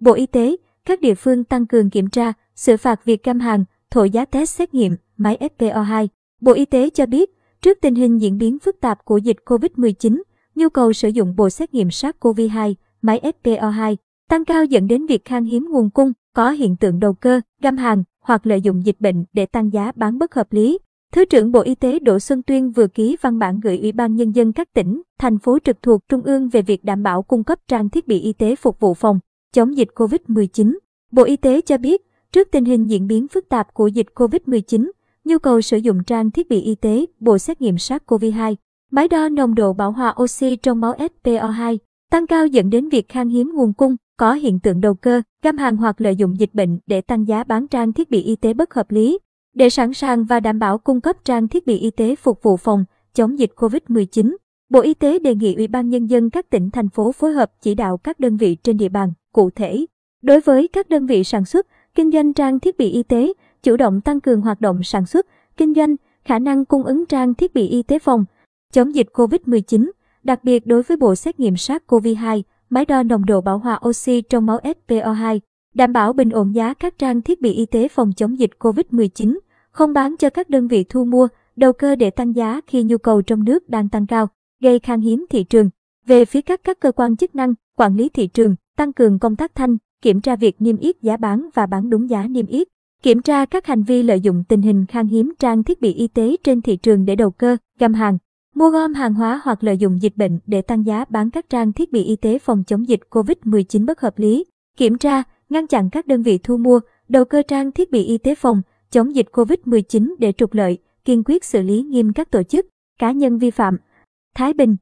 Bộ Y tế, các địa phương tăng cường kiểm tra, xử phạt việc găm hàng, thổi giá test xét nghiệm, máy FPO2. Bộ Y tế cho biết, trước tình hình diễn biến phức tạp của dịch COVID-19, nhu cầu sử dụng bộ xét nghiệm SARS-CoV-2, máy FPO2 tăng cao dẫn đến việc khan hiếm nguồn cung, có hiện tượng đầu cơ, găm hàng hoặc lợi dụng dịch bệnh để tăng giá bán bất hợp lý. Thứ trưởng Bộ Y tế Đỗ Xuân Tuyên vừa ký văn bản gửi Ủy ban Nhân dân các tỉnh, thành phố trực thuộc Trung ương về việc đảm bảo cung cấp trang thiết bị y tế phục vụ phòng chống dịch COVID-19. Bộ Y tế cho biết, trước tình hình diễn biến phức tạp của dịch COVID-19, nhu cầu sử dụng trang thiết bị y tế, bộ xét nghiệm SARS-CoV-2, máy đo nồng độ bão hòa oxy trong máu SPO2 tăng cao dẫn đến việc khan hiếm nguồn cung, có hiện tượng đầu cơ, găm hàng hoặc lợi dụng dịch bệnh để tăng giá bán trang thiết bị y tế bất hợp lý. Để sẵn sàng và đảm bảo cung cấp trang thiết bị y tế phục vụ phòng chống dịch COVID-19, Bộ Y tế đề nghị Ủy ban Nhân dân các tỉnh, thành phố phối hợp chỉ đạo các đơn vị trên địa bàn, cụ thể. Đối với các đơn vị sản xuất, kinh doanh trang thiết bị y tế, chủ động tăng cường hoạt động sản xuất, kinh doanh, khả năng cung ứng trang thiết bị y tế phòng, chống dịch COVID-19, đặc biệt đối với bộ xét nghiệm SARS-CoV-2, máy đo nồng độ bão hòa oxy trong máu SPO2, đảm bảo bình ổn giá các trang thiết bị y tế phòng chống dịch COVID-19, không bán cho các đơn vị thu mua, đầu cơ để tăng giá khi nhu cầu trong nước đang tăng cao, gây khan hiếm thị trường. Về phía các các cơ quan chức năng, quản lý thị trường, tăng cường công tác thanh, kiểm tra việc niêm yết giá bán và bán đúng giá niêm yết, kiểm tra các hành vi lợi dụng tình hình khan hiếm trang thiết bị y tế trên thị trường để đầu cơ, găm hàng, mua gom hàng hóa hoặc lợi dụng dịch bệnh để tăng giá bán các trang thiết bị y tế phòng chống dịch COVID-19 bất hợp lý, kiểm tra, ngăn chặn các đơn vị thu mua, đầu cơ trang thiết bị y tế phòng chống dịch COVID-19 để trục lợi, kiên quyết xử lý nghiêm các tổ chức, cá nhân vi phạm. Thái Bình